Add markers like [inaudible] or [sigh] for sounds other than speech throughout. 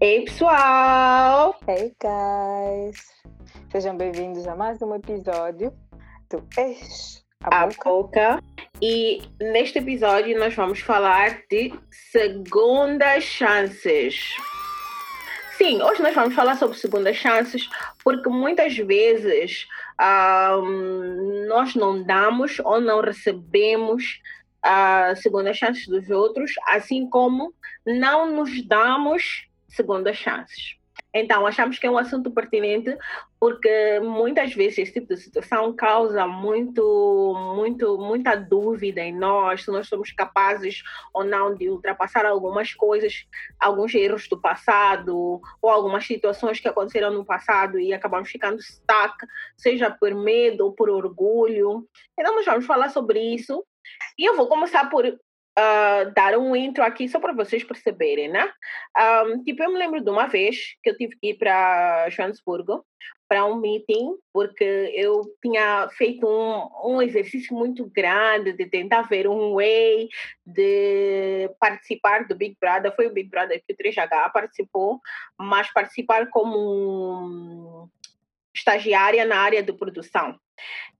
Ei, pessoal! Hey, guys! Sejam bem-vindos a mais um episódio do Ex a, a boca. boca. E neste episódio nós vamos falar de segundas chances. Sim, hoje nós vamos falar sobre segundas chances, porque muitas vezes um, nós não damos ou não recebemos a uh, segunda chances dos outros, assim como não nos damos segundas chances. Então, achamos que é um assunto pertinente porque muitas vezes esse tipo de situação causa muito, muito, muita dúvida em nós, se nós somos capazes ou não de ultrapassar algumas coisas, alguns erros do passado ou algumas situações que aconteceram no passado e acabamos ficando stuck, seja por medo ou por orgulho. Então, nós vamos falar sobre isso. E eu vou começar por uh, dar um intro aqui só para vocês perceberem, né? Um, tipo, eu me lembro de uma vez que eu tive que ir para Joanesburgo para um meeting, porque eu tinha feito um, um exercício muito grande de tentar ver um way de participar do Big Brother. Foi o Big Brother que o 3H participou, mas participar como estagiária na área de produção.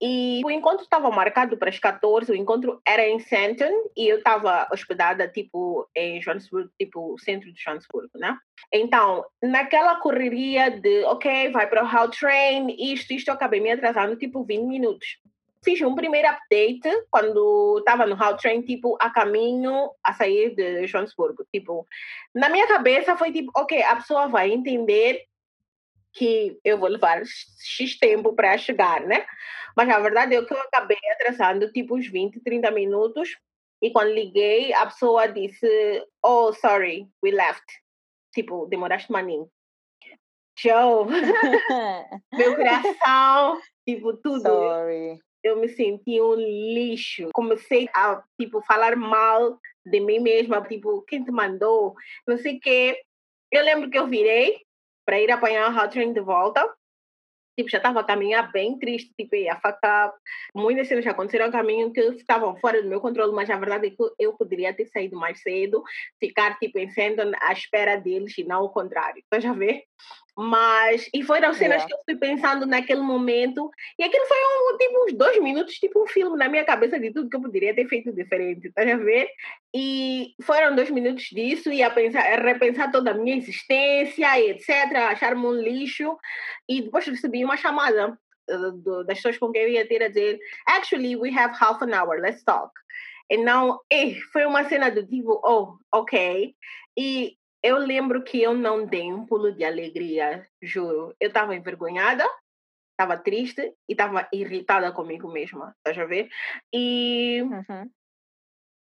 E o encontro estava marcado para as 14, o encontro era em Santon e eu estava hospedada tipo em Johannesburg, tipo centro de Johannesburg, né? Então, naquela correria de, ok, vai para o How Train, isto, isto, eu acabei me atrasando tipo 20 minutos. Fiz um primeiro update quando estava no How Train, tipo, a caminho a sair de Johannesburg. Tipo, na minha cabeça foi tipo, ok, a pessoa vai entender que eu vou levar X tempo para chegar, né? Mas a verdade é que eu acabei atrasando tipo uns 20, 30 minutos. E quando liguei, a pessoa disse: Oh, sorry, we left. Tipo, demoraste maninho. Joe, [laughs] meu coração, tipo, tudo. Sorry. Eu me senti um lixo. Comecei a, tipo, falar mal de mim mesma, tipo, quem te mandou? Não sei o quê. Eu lembro que eu virei para ir apanhar a Train de volta. Tipo, já estava a caminhar bem triste, tipo, ia facar. Muitas cenas já aconteceram a caminho que estavam fora do meu controle, mas a verdade é que eu poderia ter saído mais cedo, ficar, tipo, em Sandon à espera deles e não o contrário. Estás a ver? Mas, e foram cenas yeah. que eu fui pensando naquele momento, e aquilo foi um, tipo uns dois minutos, tipo um filme na minha cabeça de tudo que eu poderia ter feito diferente, estás a ver? E foram dois minutos disso, e a, pensar, a repensar toda a minha existência, etc., achar-me um lixo, e depois recebi uma chamada uh, das pessoas com quem eu ia ter a dizer: Actually, we have half an hour, let's talk. E não, eh, foi uma cena do tipo, oh, ok. E eu lembro que eu não dei um pulo de alegria, juro. Eu estava envergonhada, estava triste e estava irritada comigo mesma, estás a ver? E uhum.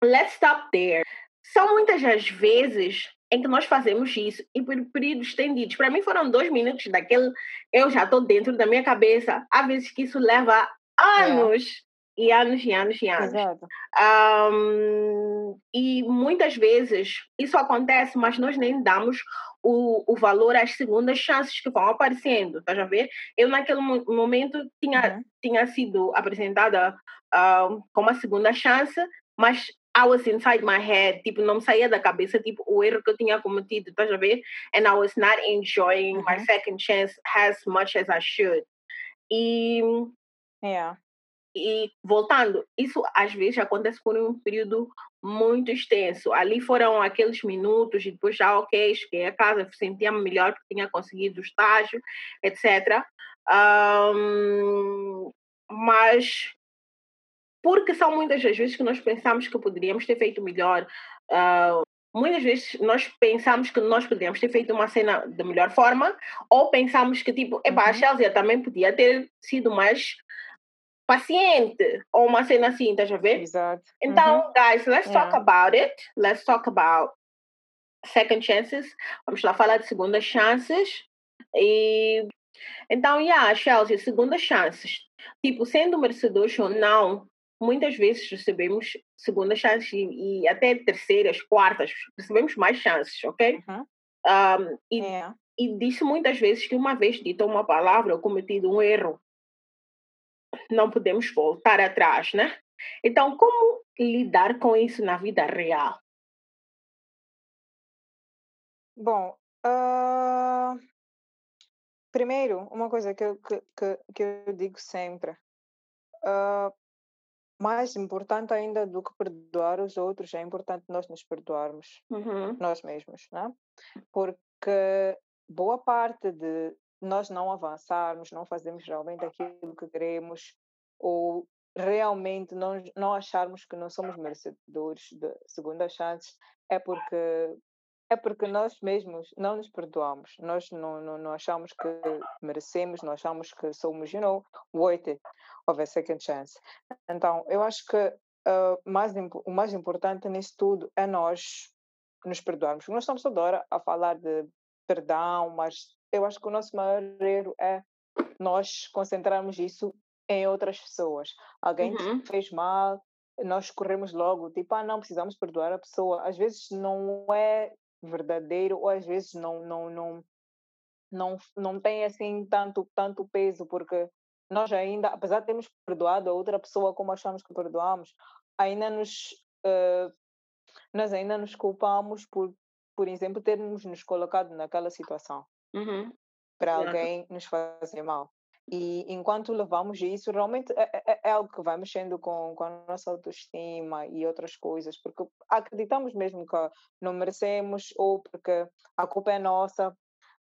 let's stop there. São muitas as vezes em que nós fazemos isso e por períodos estendidos. Para mim foram dois minutos daquele, eu já estou dentro da minha cabeça. Há vezes que isso leva é. anos e anos e anos e anos. Um, e muitas vezes isso acontece, mas nós nem damos o, o valor às segundas chances que vão aparecendo, estás a ver? Eu naquele momento tinha, uhum. tinha sido apresentada como a segunda chance, mas I was inside my head, tipo, não me saía da cabeça, tipo, o erro que eu tinha cometido, estás a ver? And I was not enjoying uhum. my second chance as much as I should. E... Yeah. E voltando, isso às vezes acontece por um período muito extenso. Ali foram aqueles minutos e depois já, ok, cheguei a casa, sentia-me melhor porque tinha conseguido o estágio, etc. Um, mas porque são muitas as vezes que nós pensamos que poderíamos ter feito melhor. Uh, muitas vezes nós pensamos que nós poderíamos ter feito uma cena da melhor forma, ou pensamos que, tipo, epá, a uhum. Chelsea também podia ter sido mais paciente ou uma cena assim, estás a ver? Exato. Então, uhum. guys, let's yeah. talk about it. Let's talk about second chances. Vamos lá falar de segundas chances. E então, yeah, Chelsea, segundas chances. Tipo, sendo merecedores ou não, muitas vezes recebemos segundas chances e, e, até terceiras, quartas, recebemos mais chances, ok? Uhum. Um, e, yeah. e disse muitas vezes que uma vez dita uma palavra ou cometido um erro, não podemos voltar atrás, né? Então, como lidar com isso na vida real? Bom, Uh, primeiro, uma coisa que eu, que, que, eu digo sempre: uh, mais importante ainda do que perdoar os outros, é importante nós nos perdoarmos, uhum. nós mesmos, né? Porque boa parte de nós não avançarmos, não fazermos realmente aquilo que queremos, ou realmente não, não acharmos que não somos merecedores de segunda chance, é porque é porque nós mesmos não nos perdoamos, nós não, não, não achamos que merecemos, não achamos que somos, you know, worth it of a second chance. Então, eu acho que uh, mais, o mais importante nisso tudo é nós nos perdoarmos. Nós estamos toda hora a falar de perdão, mas eu acho que o nosso maior erro é nós concentrarmos isso em outras pessoas. Alguém uhum. fez mal, nós corremos logo, tipo, ah, não, precisamos perdoar a pessoa. Às vezes não é verdadeiro ou às vezes não não não não, não tem assim tanto tanto peso porque nós ainda apesar de termos perdoado a outra pessoa como achamos que perdoamos ainda nos uh, nós ainda nos culpamos por por exemplo termos nos colocado naquela situação uhum. para alguém nos fazer mal e enquanto levamos isso, realmente é, é, é, algo que vai mexendo com, com a nossa autoestima e outras coisas, porque acreditamos mesmo que não merecemos ou porque a culpa é nossa,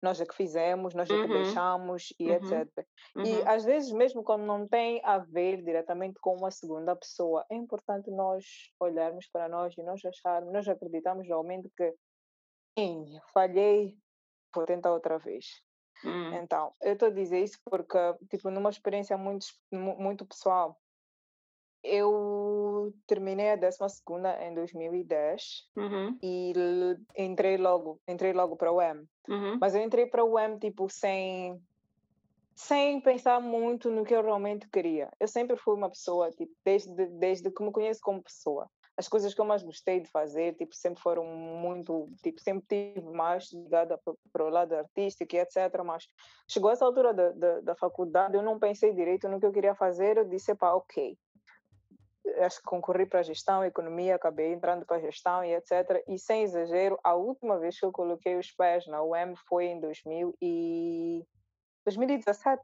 nós é que fizemos, nós é que uhum. deixamos e uhum. etc. Uhum. E às vezes, mesmo quando não tem a ver diretamente com uma segunda pessoa, é importante nós olharmos para nós e nós acharmos, nós acreditamos realmente que falhei, vou tentar outra vez. Hum. Então, eu estou a dizer isso porque, tipo, numa experiência muito, muito pessoal, eu terminei a 12 em 2010 uhum. e entrei logo, entrei logo para o M. Uhum. Mas eu entrei para o M tipo sem sem pensar muito no que eu realmente queria. Eu sempre fui uma pessoa, tipo, desde desde que me conheço como pessoa as coisas que eu mais gostei de fazer, tipo, sempre foram muito, tipo, sempre tive mais ligada para o lado artístico e etc. Mas chegou essa altura da, da, da, faculdade, eu não pensei direito no que eu queria fazer, eu disse, pá, ok. Acho que concorri para a gestão, economia, acabei entrando para a gestão e etc. E sem exagero, a última vez que eu coloquei os pés na UEM foi em 2000 e... 2017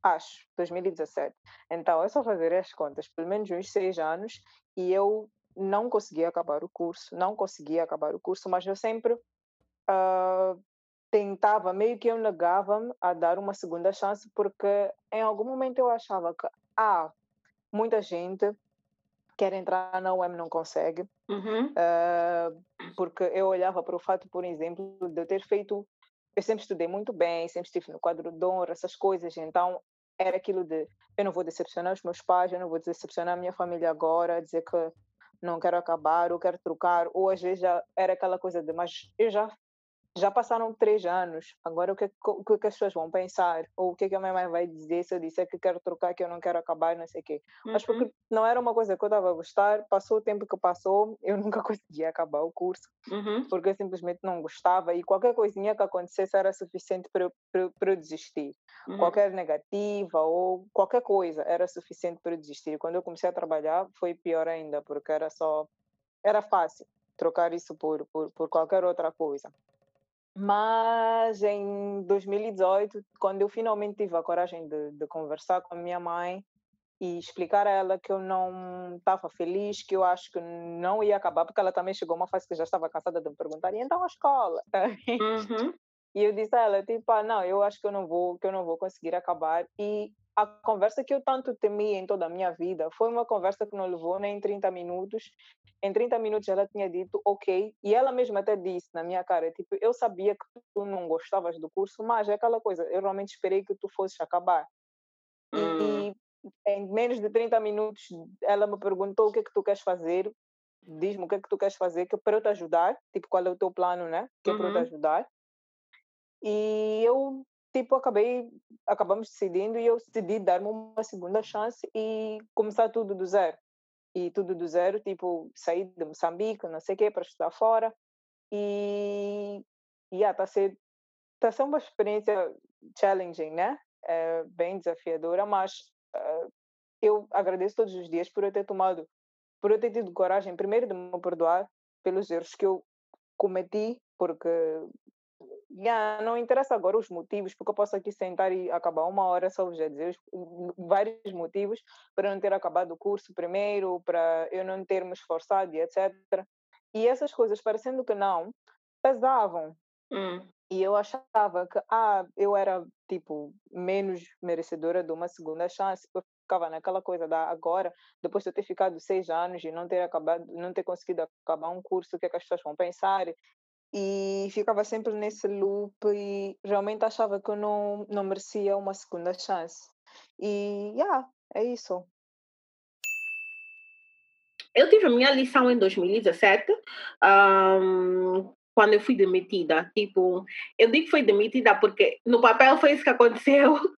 acho, 2017. Então, é só fazer as contas, pelo menos uns seis anos, e eu não consegui acabar o curso, não consegui acabar o curso, mas eu sempre uh, tentava, meio que eu negava-me a dar uma segunda chance, porque em algum momento eu achava que, ah, muita gente quer entrar na UEM não consegue, uhum. uh, porque eu olhava para o fato, por exemplo, de eu ter feito, eu sempre estudei muito bem, sempre estive no quadro de honra, essas coisas, então era aquilo de eu não vou decepcionar os meus pais, eu não vou decepcionar a minha família agora, dizer que não quero acabar, ou quero trocar, ou às vezes já era aquela coisa de, mas eu já já passaram três anos, agora o que, o que as pessoas vão pensar? Ou o que, a minha mãe vai dizer se eu disser que quero trocar, que eu não quero acabar, não sei o quê. Uhum. Mas porque não era uma coisa que eu estava a gostar, passou o tempo que passou, eu [laughs] nunca conseguia acabar o curso, uhum. porque eu simplesmente não gostava e qualquer coisinha que acontecesse era suficiente para, para eu desistir. Uhum. Qualquer negativa ou qualquer coisa era suficiente para eu desistir. Quando eu comecei a trabalhar foi pior ainda, porque era só... Era fácil trocar isso por, por, por qualquer outra coisa. Mas em 2018, quando eu finalmente tive a coragem de, de conversar com a minha mãe e explicar a ela que eu não estava feliz, que eu acho que não ia acabar, porque ela também chegou uma fase que já estava cansada de me perguntar, e então a escola? [laughs] Uhum. E eu disse a ela, tipo, ah, não, eu acho que eu não vou, que eu não vou conseguir acabar. E a conversa que eu tanto temi em toda a minha vida foi uma conversa que não levou nem 30 minutos. Em 30 minutos ela tinha dito ok, e ela mesma até disse na minha cara, tipo, eu sabia que tu não gostavas do curso, mas é aquela coisa, eu realmente esperei que tu fosses acabar. Hum. E em menos de 30 minutos ela me perguntou o que é que tu queres fazer, diz-me o que é que tu queres fazer, que é para eu te ajudar, tipo, qual é o teu plano, né? Que é para eu te uhum. ajudar. E eu, tipo, acabei, acabamos decidindo e eu decidi dar-me uma segunda chance e começar tudo do zero. E tudo do zero, tipo, sair de Moçambique, não sei o quê, para estudar fora. E, e yeah, tá a ser, tá ser uma experiência challenging, né? É bem desafiadora, mas uh, eu agradeço todos os dias por eu ter tomado, por eu ter tido coragem, primeiro, de me perdoar pelos erros que eu cometi, porque Yeah, não interessa agora os motivos, porque eu posso aqui sentar e acabar uma hora só já dizer os, vários motivos para não ter acabado o curso primeiro, para eu não ter me esforçado e etc. E essas coisas, parecendo que não, pesavam. Hum. E eu achava que ah, eu era tipo menos merecedora de uma segunda chance, porque ficava naquela coisa da agora, depois de eu ter ficado seis anos e não ter acabado, não ter conseguido acabar um curso, o que é que as pessoas vão pensar? E ficava sempre nesse loop e realmente achava que eu não, não merecia uma segunda chance. E, yeah, é isso. Eu tive a minha lição em 2017, um, quando eu fui demitida. Tipo, eu digo que foi demitida porque no papel foi isso que aconteceu, [laughs]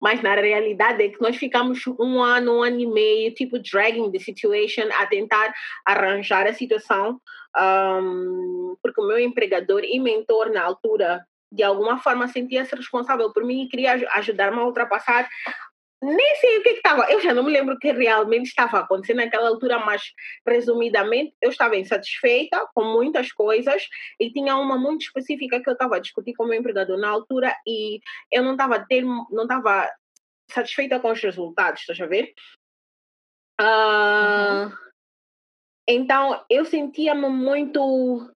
mas na realidade é que nós ficamos um ano, um ano e meio, tipo, dragging the situation, a tentar arranjar a situação, um, porque o meu empregador e mentor na altura, de alguma forma, sentia-se responsável por mim e queria ajudar-me a ultrapassar nem sei o que estava, eu já não me lembro o que realmente estava acontecendo naquela altura, mas resumidamente eu estava insatisfeita com muitas coisas e tinha uma muito específica que eu estava a discutir com o meu empregador na altura e eu não estava não estava satisfeita com os resultados, estás a ver? Uh, uhum. Então eu sentia-me muito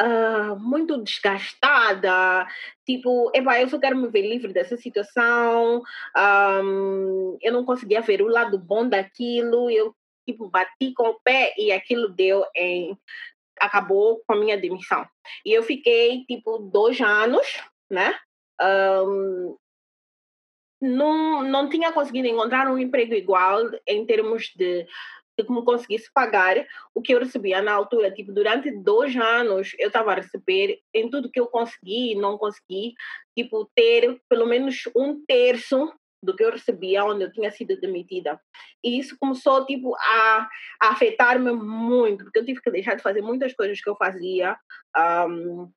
uh, muito desgastada, tipo, eu só quero me ver livre dessa situação, um, eu não conseguia ver o lado bom daquilo, eu tipo, bati com o pé e aquilo deu em acabou com a minha demissão. E eu fiquei tipo dois anos, né? Um, não, não tinha conseguido encontrar um emprego igual em termos de me conseguisse pagar o que eu recebia na altura. Tipo, durante dois anos eu estava a receber em tudo que eu consegui e não consegui, tipo, ter pelo menos um terço do que eu recebia onde eu tinha sido demitida. E isso começou, tipo, a, a afetar-me muito, porque eu tive que deixar de fazer muitas coisas que eu fazia. Um,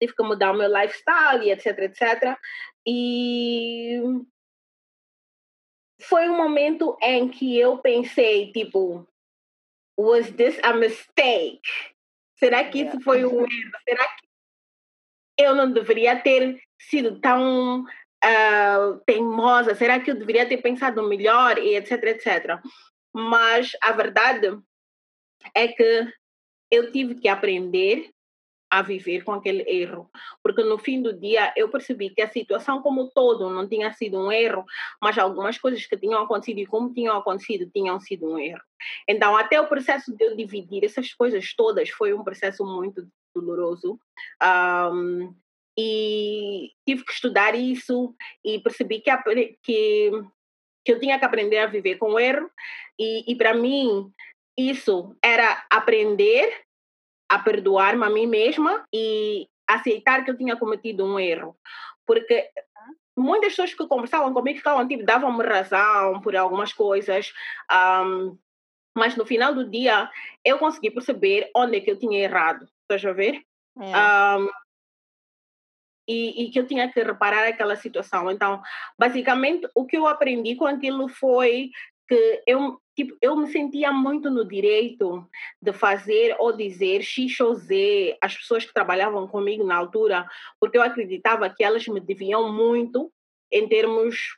tive que mudar o meu lifestyle, etc, etc. E foi um momento em que eu pensei, tipo, was this a mistake? Será que isso foi um erro? Será que eu não deveria ter sido tão uh, teimosa? Será que eu deveria ter pensado melhor? E etc, etc. Mas a verdade é que eu tive que aprender a viver com aquele erro, porque no fim do dia eu percebi que a situação como todo não tinha sido um erro, mas algumas coisas que tinham acontecido e como tinham acontecido tinham sido um erro. Então até o processo de eu dividir essas coisas todas foi um processo muito doloroso. Um, e tive que estudar isso e percebi que, que, que eu tinha que aprender a viver com o erro e, e para mim isso era aprender a perdoar-me a mim mesma e aceitar que eu tinha cometido um erro. Porque muitas pessoas que conversavam comigo ficavam tipo, davam-me razão por algumas coisas, um, mas no final do dia eu consegui perceber onde é que eu tinha errado, estás a ver? É. Um, e, e, que eu tinha que reparar aquela situação. Então, basicamente, o que eu aprendi com aquilo foi que eu, tipo, eu me sentia muito no direito de fazer ou dizer X ou Z às pessoas que trabalhavam comigo na altura, porque eu acreditava que elas me deviam muito em termos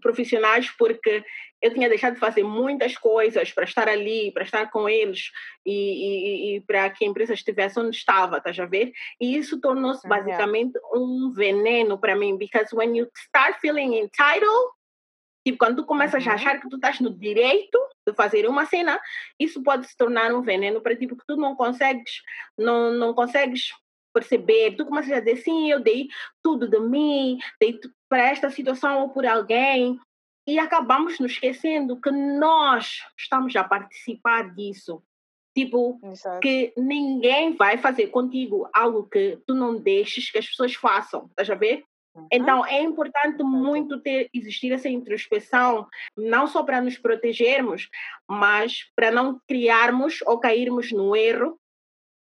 profissionais, porque eu tinha deixado de fazer muitas coisas para estar ali, para estar com eles e, e, e para que a empresa estivesse onde estava, estás a ver? E isso tornou-se basicamente um veneno para mim, because when you start feeling entitled, Tipo, quando tu começas uhum. a achar que tu estás no direito de fazer uma cena, isso pode se tornar um veneno para ti, porque tu não consegues, não, não consegues perceber, tu começas a dizer, sim, eu dei tudo de mim, dei para esta situação ou por alguém, e acabamos nos esquecendo que nós estamos a participar disso. Tipo, Exato. que ninguém vai fazer contigo algo que tu não deixes que as pessoas façam, estás a ver? Então, é importante muito ter, existir essa introspeção, não só para nos protegermos, mas para não criarmos ou cairmos no erro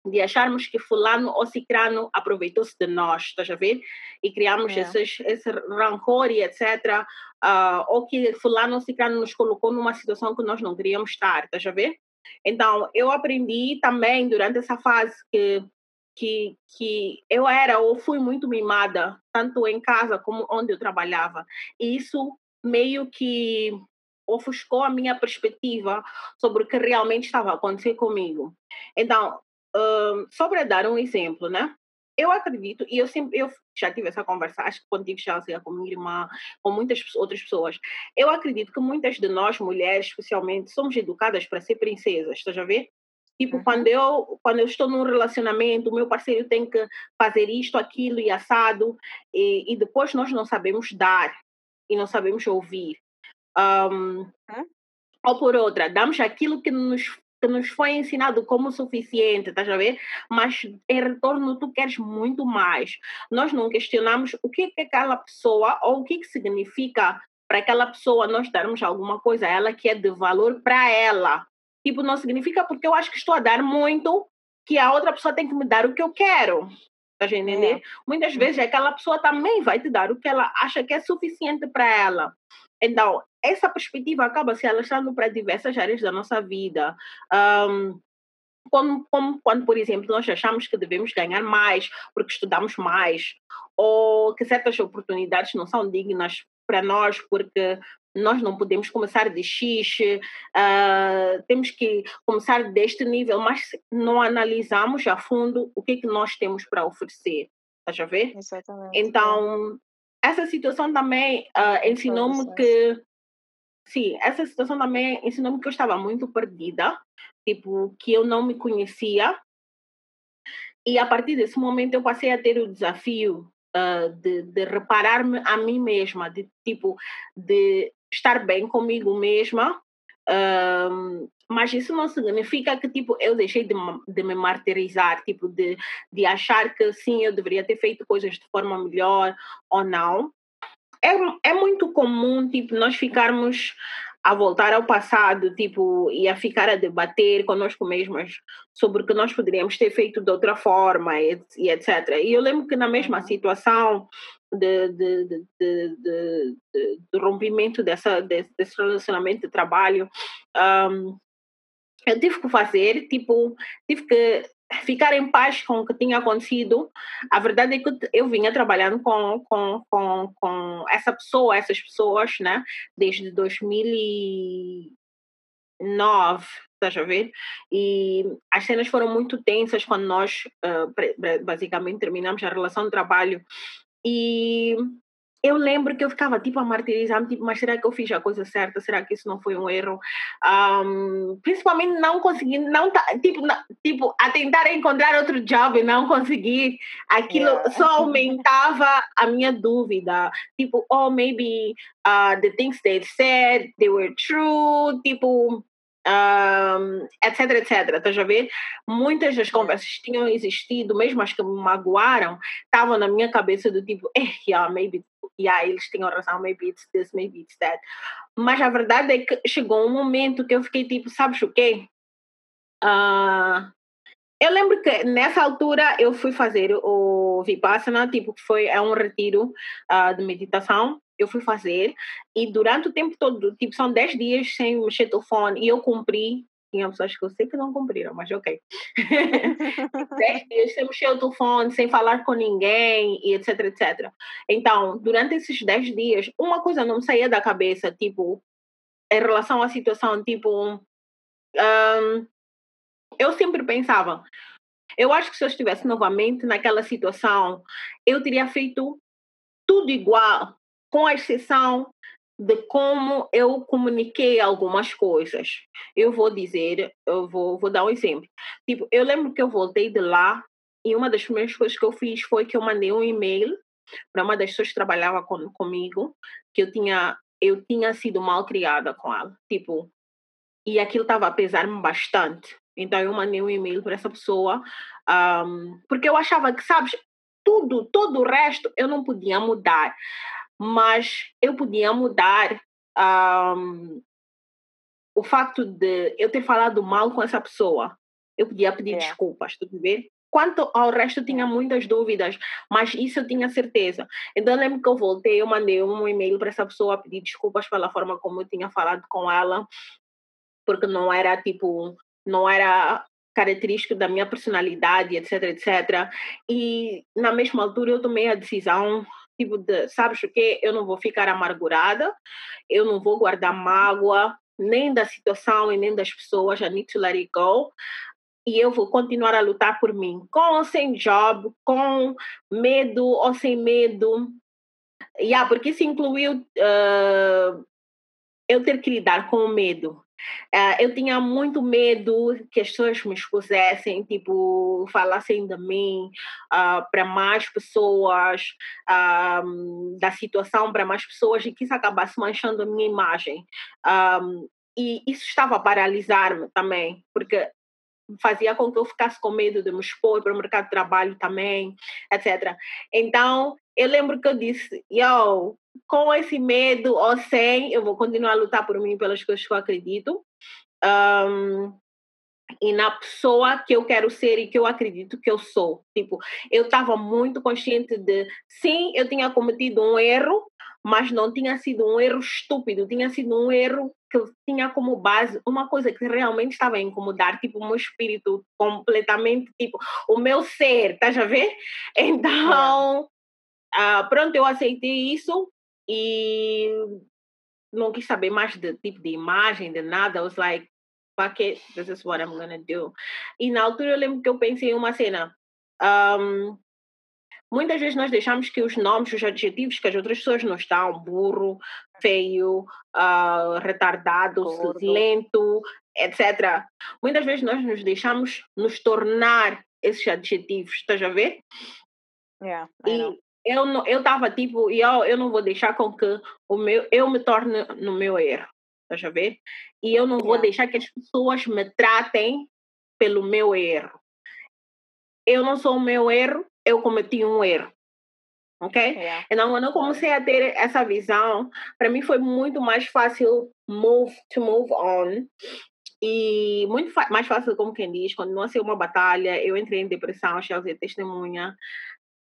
de acharmos que fulano ou cicrano aproveitou-se de nós, estás a ver? E criamos é. esses, esse rancor e etc. Uh, ah, ou que fulano ou cicrano nos colocou numa situação que nós não queríamos estar, estás a ver? Então, eu aprendi também durante essa fase que que, que eu era ou fui muito mimada, tanto em casa como onde eu trabalhava. E isso meio que ofuscou a minha perspectiva sobre o que realmente estava a acontecer comigo. Então, um, só para dar um exemplo, né? Eu acredito, e eu sempre eu já tive essa conversa, acho que contigo, Chelsea, com minha irmã, com muitas outras pessoas. Eu acredito que muitas de nós, mulheres especialmente, somos educadas para ser princesas, estás a ver? Tipo, uhum. quando, eu, quando eu estou num relacionamento, o meu parceiro tem que fazer isto, aquilo e assado, e, e depois nós não sabemos dar e não sabemos ouvir. Um, uhum. Ou por outra, damos aquilo que nos, que nos foi ensinado como suficiente, estás a ver? Mas em retorno tu queres muito mais. Nós não questionamos o que é que aquela pessoa ou o que, que significa para aquela pessoa nós darmos alguma coisa a ela que é de valor para ela. Tipo, não significa porque eu acho que estou a dar muito que a outra pessoa tem que me dar o que eu quero. Tá entender? É. Muitas vezes aquela pessoa também vai te dar o que ela acha que é suficiente para ela. Então, essa perspectiva acaba se alastrando para diversas áreas da nossa vida. Um, como, como, quando, por exemplo, nós achamos que devemos ganhar mais porque estudamos mais, ou que certas oportunidades não são dignas para nós porque nós não podemos começar de X, uh, temos que começar deste nível, mas não analisamos a fundo o que, é que nós temos para oferecer. Estás a ver? Exatamente. Então, essa situação também uh, ensinou-me que. Sim, essa situação também ensinou-me que eu estava muito perdida, tipo, que eu não me conhecia. E a partir desse momento eu passei a ter o desafio uh, de, de reparar-me a mim mesma, de tipo, de estar bem comigo mesma, um, mas isso não significa que tipo eu deixei de, de me martirizar, tipo de, de achar que sim eu deveria ter feito coisas de forma melhor ou não. É, é muito comum tipo nós ficarmos a voltar ao passado, tipo, e a ficar a debater conosco mesmas sobre o que nós poderíamos ter feito de outra forma e, e etc. E eu lembro que na mesma uhum. situação de, de, de, de, rompimento dessa, desse, desse relacionamento de trabalho, um, eu tive que fazer, tipo, tive que ficar em paz com o que tinha acontecido. A verdade é que eu vinha trabalhando com, com, com, com essa pessoa, essas pessoas, né, desde 2009, estás a ver? E as cenas foram muito tensas quando nós, uh, basicamente, terminamos a relação de trabalho. E eu lembro que eu ficava tipo a martirizar-me, tipo, mas será que eu fiz a coisa certa? Será que isso não foi um erro? Um, principalmente não conseguir, não tipo, não, tipo, a tentar encontrar outro job e não conseguir, aquilo yeah. só aumentava a minha dúvida. Tipo, oh, maybe uh, the things they said, they were true, tipo, um, etc, etc. Estás a ver? Muitas das conversas tinham existido, mesmo as que me magoaram, estavam na minha cabeça do tipo, eh, yeah, maybe, yeah, eles tinham razão, maybe it's this, maybe it's that. Mas a verdade é que chegou um momento que eu fiquei tipo, sabes o quê? Uh, eu lembro que nessa altura eu fui fazer o Vipassana, tipo, que foi é um retiro uh, de meditação eu fui fazer e durante o tempo todo, tipo, são 10 dias sem mexer telefone e eu cumpri. Tinha pessoas que eu sei que não cumpriram, mas ok. [laughs] 10 dias sem mexer o telefone, sem falar com ninguém e etc, etc. Então, durante esses 10 dias, uma coisa não saía da cabeça, tipo, em relação à situação, tipo, um, eu sempre pensava, eu acho que se eu estivesse novamente naquela situação, eu teria feito tudo igual com exceção de como eu comuniquei algumas coisas. Eu vou dizer, eu vou, vou dar um exemplo. Tipo, eu lembro que eu voltei de lá e uma das primeiras coisas que eu fiz foi que eu mandei um e-mail para uma das pessoas que trabalhava com, comigo, que eu tinha eu tinha sido mal criada com ela, tipo, e aquilo estava a pesar-me bastante. Então eu mandei um e-mail para essa pessoa, um, porque eu achava que, sabes, tudo, todo o resto eu não podia mudar mas eu podia mudar um, o facto de eu ter falado mal com essa pessoa. Eu podia pedir é. desculpas, tudo bem? Quanto ao resto, eu tinha muitas dúvidas, mas isso eu tinha certeza. Então, eu lembro que eu voltei, eu mandei um e-mail para essa pessoa pedir desculpas pela forma como eu tinha falado com ela, porque não era tipo, não era característico da minha personalidade, etc, etc. E na mesma altura eu tomei a decisão tipo de, sabes o quê? Eu não vou ficar amargurada, eu não vou guardar mágoa, nem da situação e nem das pessoas, I need to let it go. E eu vou continuar a lutar por mim, com ou sem job, com medo ou sem medo. Yeah, porque isso incluiu uh, eu ter que lidar com o medo. Uh, eu tinha muito medo que as pessoas me expusessem, tipo, falassem de mim uh, para mais pessoas, uh, da situação para mais pessoas e que isso acabasse manchando a minha imagem. Um, e isso estava a paralisar-me também, porque fazia com que eu ficasse com medo de me expor para o mercado de trabalho também, etc. Então, eu lembro que eu disse, yo, com esse medo ou sem, eu vou continuar a lutar por mim, pelas coisas que eu acredito. Um, e na pessoa que eu quero ser e que eu acredito que eu sou. Tipo, eu estava muito consciente de, sim, eu tinha cometido um erro, mas não tinha sido um erro estúpido, tinha sido um erro que tinha como base uma coisa que realmente estava a incomodar, tipo, o meu espírito completamente, tipo, o meu ser, estás a ver? Então, uh, pronto, eu aceitei isso e não quis saber mais de tipo de imagem, de nada. I was like, fuck it, this is what I'm gonna do. E na altura eu lembro que eu pensei em uma cena. Um, muitas vezes nós deixamos que os nomes, os adjetivos que as outras pessoas nos dão, burro, feio, uh, retardado, Gordo. lento, etc. Muitas vezes nós nos deixamos nos tornar esses adjetivos, estás a ver? Yeah, e eu não, eu estava tipo, eu, eu não vou deixar com que o meu, eu me torne no meu erro, a ver? E eu não vou deixar que as pessoas me tratem pelo meu erro. Eu não sou o meu erro, eu cometi um erro. Ok? Yeah. Então, quando eu comecei a ter essa visão, para mim foi muito mais fácil move to move on. E muito mais fácil, como quem diz, quando não ser uma batalha, eu entrei em depressão, Chelsea testemunha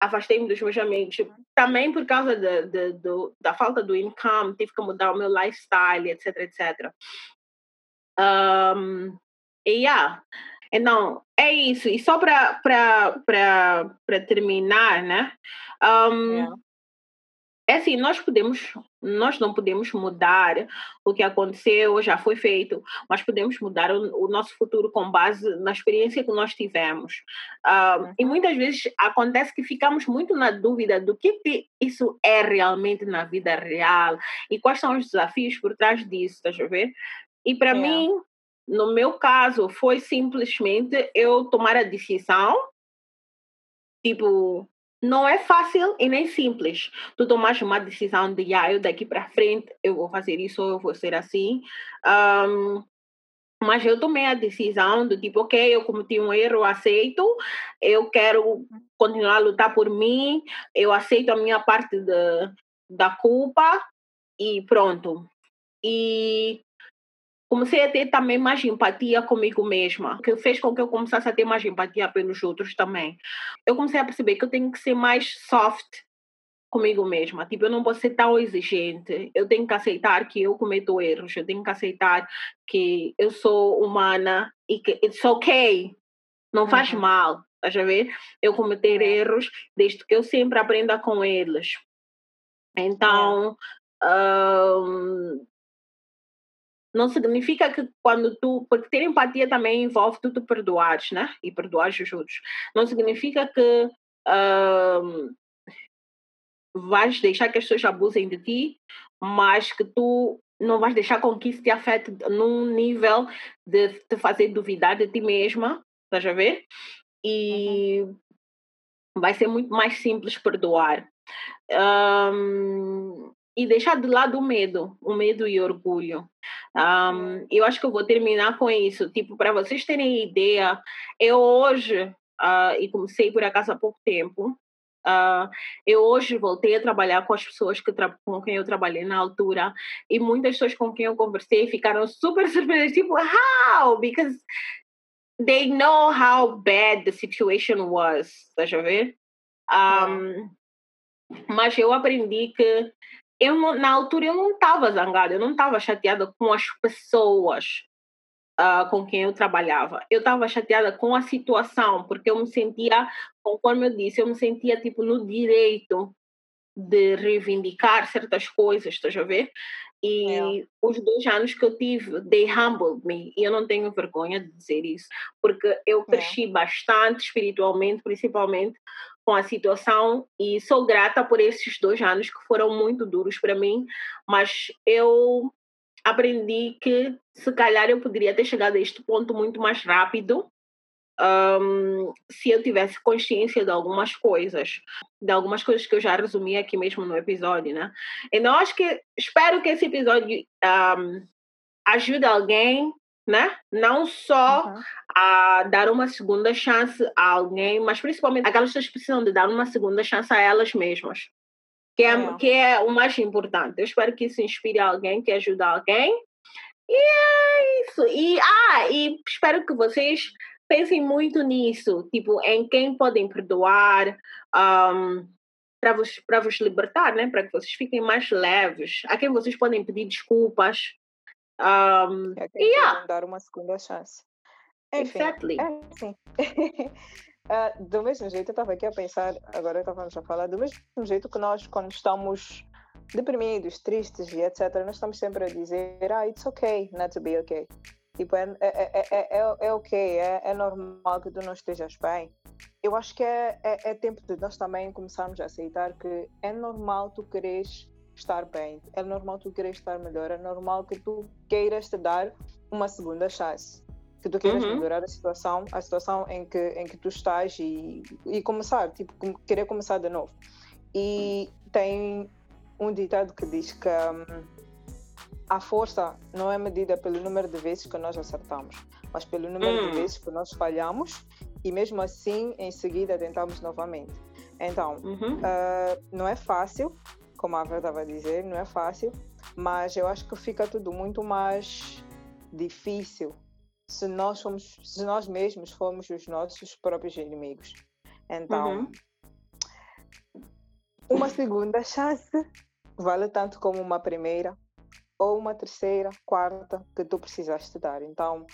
afastei-me dos meus amigos. Também por causa de, de, de, da falta do income, tive que mudar o meu lifestyle, etc, etc. Um, e yeah. Então, é isso. E só para terminar, né? Um, yeah. É assim, nós podemos, nós não podemos mudar o que aconteceu, já foi feito, mas podemos mudar o, o nosso futuro com base na experiência que nós tivemos. Uh, e muitas vezes acontece que ficamos muito na dúvida do que, que isso é realmente na vida real e quais são os desafios por trás disso, estás a ver? E para é. mim, no meu caso, foi simplesmente eu tomar a decisão, tipo, não é fácil e nem simples. Tu tomas uma decisão de, ah, eu daqui para frente eu vou fazer isso, eu vou ser assim. Um, mas eu tomei a decisão do tipo, ok, eu cometi um erro, aceito, eu quero continuar a lutar por mim, eu aceito a minha parte de, da culpa e pronto. E comecei a ter também mais empatia comigo mesma, que fez com que eu começasse a ter mais empatia pelos outros também. Eu comecei a perceber que eu tenho que ser mais soft comigo mesma. Tipo, eu não posso ser tão exigente. Eu tenho que aceitar que eu cometo erros. Eu tenho que aceitar que eu sou humana e que it's okay. Não faz uhum. mal. Estás a ver? Eu cometer é. erros desde que eu sempre aprenda com eles. Então, é. um, não significa que quando tu. Porque ter empatia também envolve tu te perdoares, né? E perdoares os outros. Não significa que uh, vais deixar que as pessoas abusem de ti, mas que tu não vais deixar com que isso te afete num nível de te fazer duvidar de ti mesma, estás a ver? E uhum. vai ser muito mais simples perdoar. Um, e deixar de lado o medo, o medo e o orgulho. Um, eu acho que eu vou terminar com isso. Tipo, para vocês terem ideia, eu hoje, uh, e comecei por acaso há pouco tempo, Uh, eu hoje voltei a trabalhar com as pessoas que com quem eu trabalhei na altura e muitas pessoas com quem eu conversei ficaram super [laughs] surpresas, tipo, how? Because they know how bad the situation was, tá a ver? Um, mas eu aprendi que eu na altura eu não estava zangada, eu não estava chateada com as pessoas. uh, com quem eu trabalhava. Eu estava chateada com a situação, porque eu me sentia, conforme eu disse, eu me sentia tipo no direito de reivindicar certas coisas, estás a ver? E é. os dois anos que eu tive, they humbled me. E eu não tenho vergonha de dizer isso, porque eu cresci é. bastante espiritualmente, principalmente com a situação, e sou grata por esses dois anos que foram muito duros para mim, mas eu aprendi que se calhar eu poderia ter chegado a este ponto muito mais rápido um, se eu tivesse consciência de algumas coisas, de algumas coisas que eu já resumi aqui mesmo no episódio, né? Então acho que espero que esse episódio um, ajude alguém, né? Não só uhum. a dar uma segunda chance a alguém, mas principalmente aquelas pessoas precisam de dar uma segunda chance a elas mesmas. Que é, é. que é o mais importante. Eu espero que isso inspire alguém, que ajude alguém. E é isso. E, ah, e espero que vocês pensem muito nisso, tipo, em quem podem perdoar, um, para vos, vos libertar, né? Para que vocês fiquem mais leves, a quem vocês podem pedir desculpas. Um, é yeah. dar uma segunda chance. Enfim, exactly. é assim. uh, [laughs] do mesmo jeito, eu estava aqui a pensar, agora estávamos a falar, do mesmo jeito que nós, quando estamos deprimidos, tristes e etc., nós estamos sempre a dizer, ah, it's okay not to be okay. Tipo, é, é, é, é, é ok, é, é normal que tu não estejas bem. Eu acho que é, é, é tempo de nós também começarmos a aceitar que é normal tu quereres estar bem, é normal tu quereres estar melhor, é normal que tu queiras te dar uma segunda chance que tu queiras uhum. melhorar a situação, a situação em que, em que tu estás e, e começar, tipo, querer começar de novo. E tem um ditado que diz que um, a força não é medida pelo número de vezes que nós acertamos, mas pelo número hum. de vezes que nós falhamos e mesmo assim em seguida tentamos novamente. Então, uhum. uh, não é fácil, como a Vera estava a dizer, não é fácil, mas eu acho que fica tudo muito mais difícil se nós somos, se nós mesmos formos os nossos próprios inimigos. Então, uhum. uma segunda chance vale tanto como uma primeira, ou uma terceira, quarta que tu precisaste dar. Então,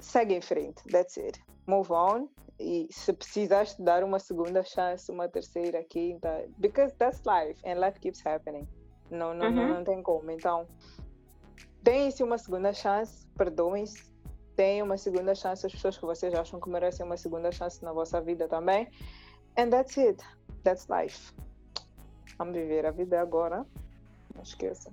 segue em frente. That's it. Move on. E se precisaste dar uma segunda chance, uma terceira, quinta, because that's life and life keeps happening. Não, não, uhum. não, não tem como. Então, deem-se uma segunda chance, perdoem-se, deem uma segunda chance às pessoas que vocês acham que merecem uma segunda chance na vossa vida também. And that's it. That's life. Vamos viver a vida agora não esqueça.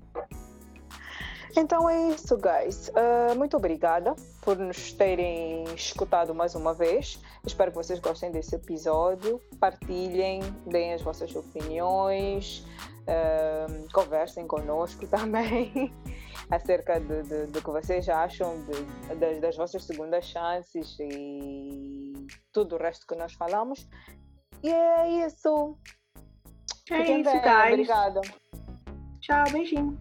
Então é isso, guys. Uh, muito obrigada por nos terem escutado mais uma vez. Espero que vocês gostem desse episódio. Partilhem, deem as vossas opiniões, uh, conversem conosco [laughs] também acerca do, do, do, que vocês acham de, das, das vossas segundas chances e tudo o resto que nós falamos. E é isso. É Fiquem isso, bem. Guys. Obrigada. Tchau, beijinho.